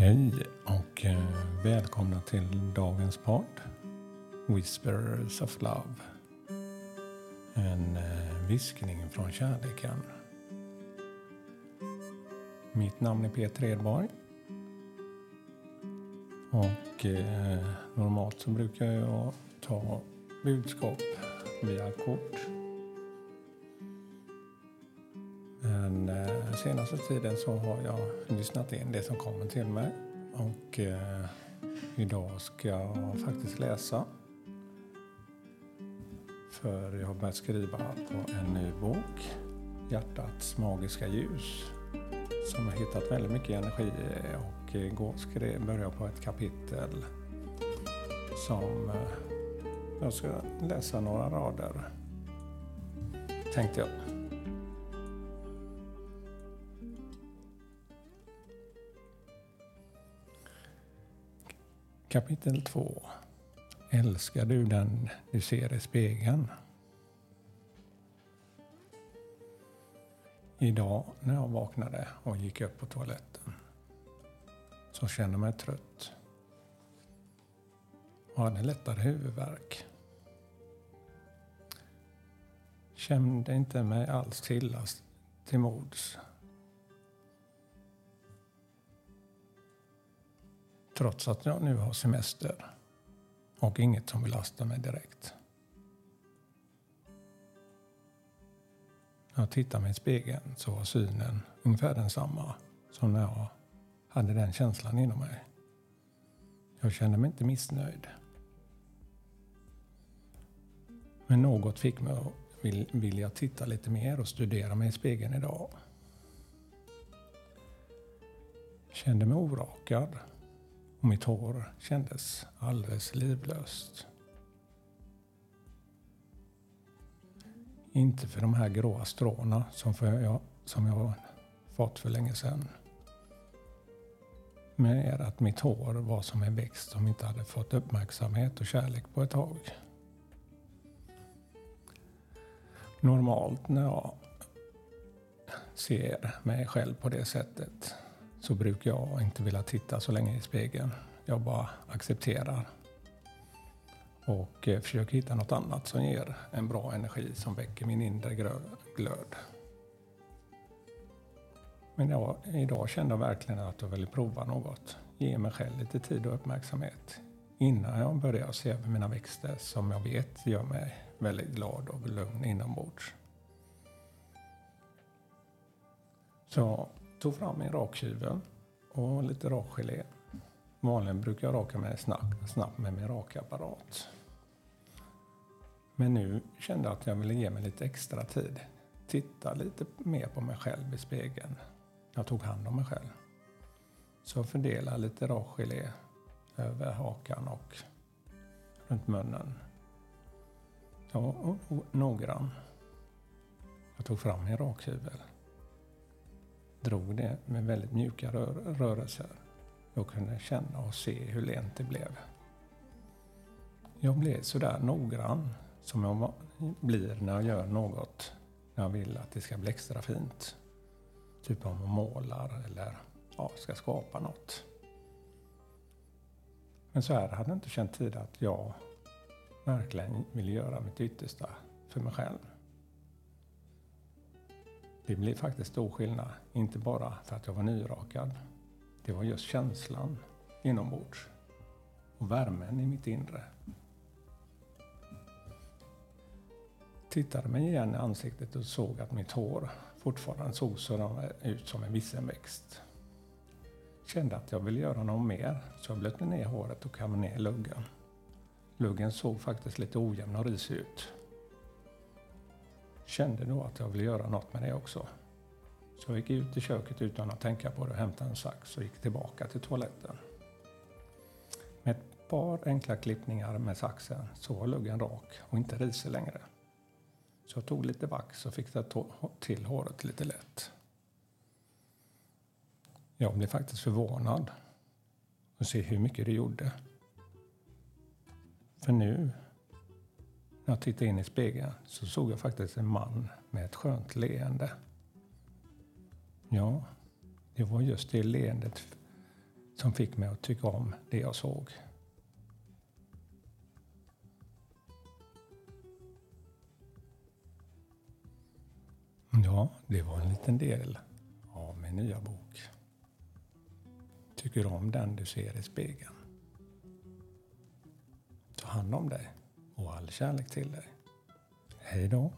Hej och eh, välkomna till dagens podd Whispers of Love. En eh, viskning från kärleken. Mitt namn är Peter Edborg. Och eh, normalt så brukar jag ta budskap via kort. Men eh, senaste tiden så har jag lyssnat in det som kommer till mig. Och eh, idag ska jag faktiskt läsa. För jag har börjat skriva på en ny bok. Hjärtats magiska ljus. Som har hittat väldigt mycket energi i. Och igår skrev, började jag på ett kapitel som eh, jag ska läsa några rader. Tänkte jag. Kapitel 2 Älskar du den du ser i spegeln? Idag när jag vaknade och gick upp på toaletten så kände jag mig trött och hade lättare huvudvärk. Kände inte mig alls till, till mods Trots att jag nu har semester och inget som belastar mig direkt. När jag tittar mig i spegeln så var synen ungefär densamma som när jag hade den känslan inom mig. Jag kände mig inte missnöjd. Men något fick mig att vilja titta lite mer och studera mig i spegeln idag. Kände mig orakad och mitt hår kändes alldeles livlöst. Inte för de här gråa stråna som, för jag, som jag fått för länge sedan. Mer att mitt hår var som en växt som inte hade fått uppmärksamhet och kärlek på ett tag. Normalt när jag ser mig själv på det sättet så brukar jag inte vilja titta så länge i spegeln. Jag bara accepterar och eh, försöker hitta något annat som ger en bra energi som väcker min inre glöd. Men jag, idag kände jag verkligen att jag ville prova något. Ge mig själv lite tid och uppmärksamhet innan jag börjar se över mina växter som jag vet gör mig väldigt glad och lugn inombords. Så tog fram min rakhyvel och lite rakgelé. Vanligen brukar jag raka mig snabbt, snabbt med min rakapparat. Men nu kände jag att jag ville ge mig lite extra tid. Titta lite mer på mig själv i spegeln. Jag tog hand om mig själv. Så jag fördelade lite rakgelé över hakan och runt munnen. Jag var noggrann. Jag tog fram min rakhyvel drog det med väldigt mjuka rör rörelser. Jag kunde känna och se hur lent det blev. Jag blev sådär noggrann som jag blir när jag gör något när jag vill att det ska bli extra fint. Typ om jag målar eller ja, ska skapa något. Men så här hade jag inte känt tid att jag verkligen ville göra mitt yttersta för mig själv. Det blev faktiskt stor skillnad. Inte bara för att jag var nyrakad. Det var just känslan inombords. Och värmen i mitt inre. Tittade mig igen i ansiktet och såg att mitt hår fortfarande såg så ut som en vissenväxt. Kände att jag ville göra något mer, så jag blötte ner håret och kammade ner luggen. Luggen såg faktiskt lite ojämn och risig ut kände nog att jag ville göra något med det också. Så jag gick ut i köket utan att tänka på det och hämtade en sax och gick tillbaka till toaletten. Med ett par enkla klippningar med saxen så var luggen rak och inte risig längre. Så jag tog lite vax och fick till håret lite lätt. Jag blev faktiskt förvånad att se hur mycket det gjorde. För nu när jag tittade in i spegeln så såg jag faktiskt en man med ett skönt leende. Ja, det var just det leendet som fick mig att tycka om det jag såg. Ja, det var en liten del av min nya bok. Tycker du om den du ser i spegeln? Ta hand om dig all kärlek till dig. Hej då!